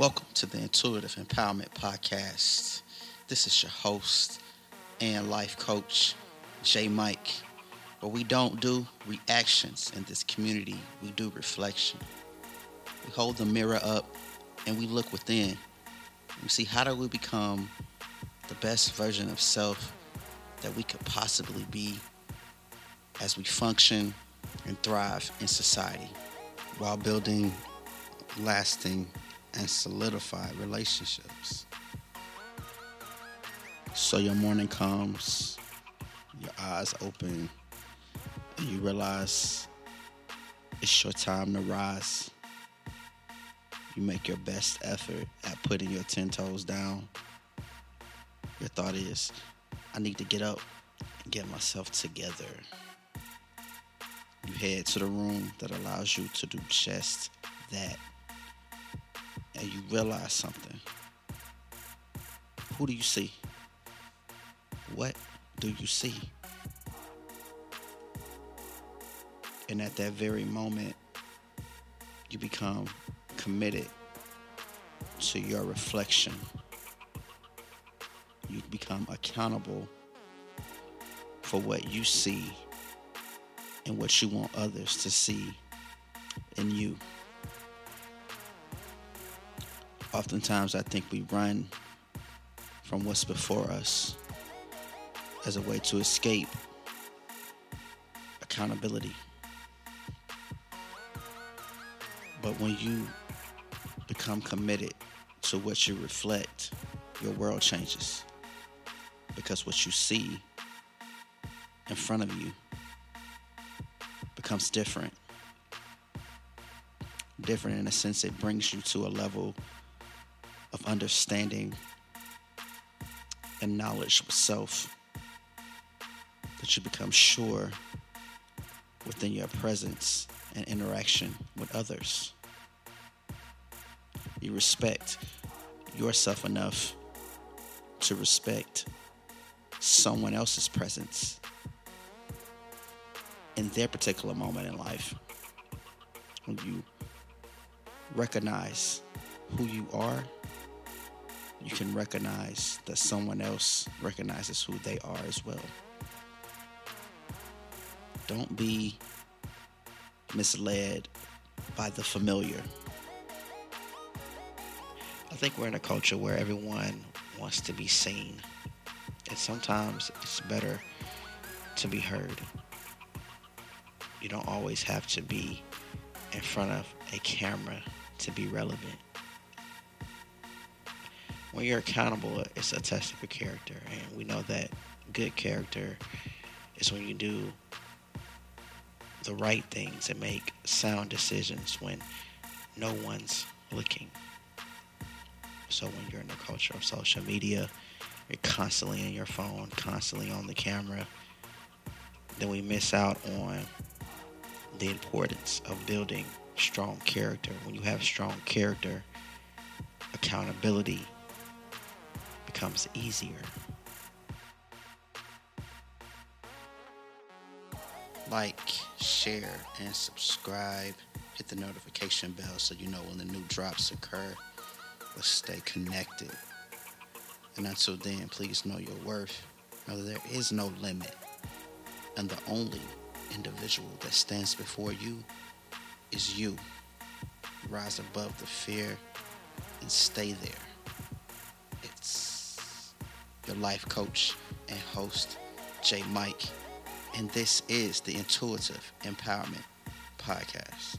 Welcome to the Intuitive Empowerment Podcast. This is your host and life coach, Jay Mike. But we don't do reactions in this community, we do reflection. We hold the mirror up and we look within. We see how do we become the best version of self that we could possibly be as we function and thrive in society while building lasting and solidified relationships. So your morning comes, your eyes open, and you realize it's your time to rise. You make your best effort at putting your 10 toes down. Your thought is, I need to get up and get myself together. You head to the room that allows you to do just that. And you realize something. Who do you see? What do you see? And at that very moment, you become committed to your reflection. You become accountable for what you see and what you want others to see in you. Oftentimes, I think we run from what's before us as a way to escape accountability. But when you become committed to what you reflect, your world changes. Because what you see in front of you becomes different. Different in a sense, it brings you to a level of understanding and knowledge of self that you become sure within your presence and interaction with others. You respect yourself enough to respect someone else's presence in their particular moment in life. When you recognize who you are, you can recognize that someone else recognizes who they are as well. Don't be misled by the familiar. I think we're in a culture where everyone wants to be seen, and sometimes it's better to be heard. You don't always have to be in front of a camera to be relevant. When you're accountable, it's a test of your character, and we know that good character is when you do the right things and make sound decisions when no one's looking. So when you're in the culture of social media, you're constantly in your phone, constantly on the camera, then we miss out on the importance of building strong character. When you have strong character, accountability becomes easier. Like, share, and subscribe. Hit the notification bell so you know when the new drops occur. But stay connected. And until then, please know your worth. Know that there is no limit. And the only individual that stands before you is you. Rise above the fear and stay there. Life coach and host, J Mike, and this is the Intuitive Empowerment Podcast.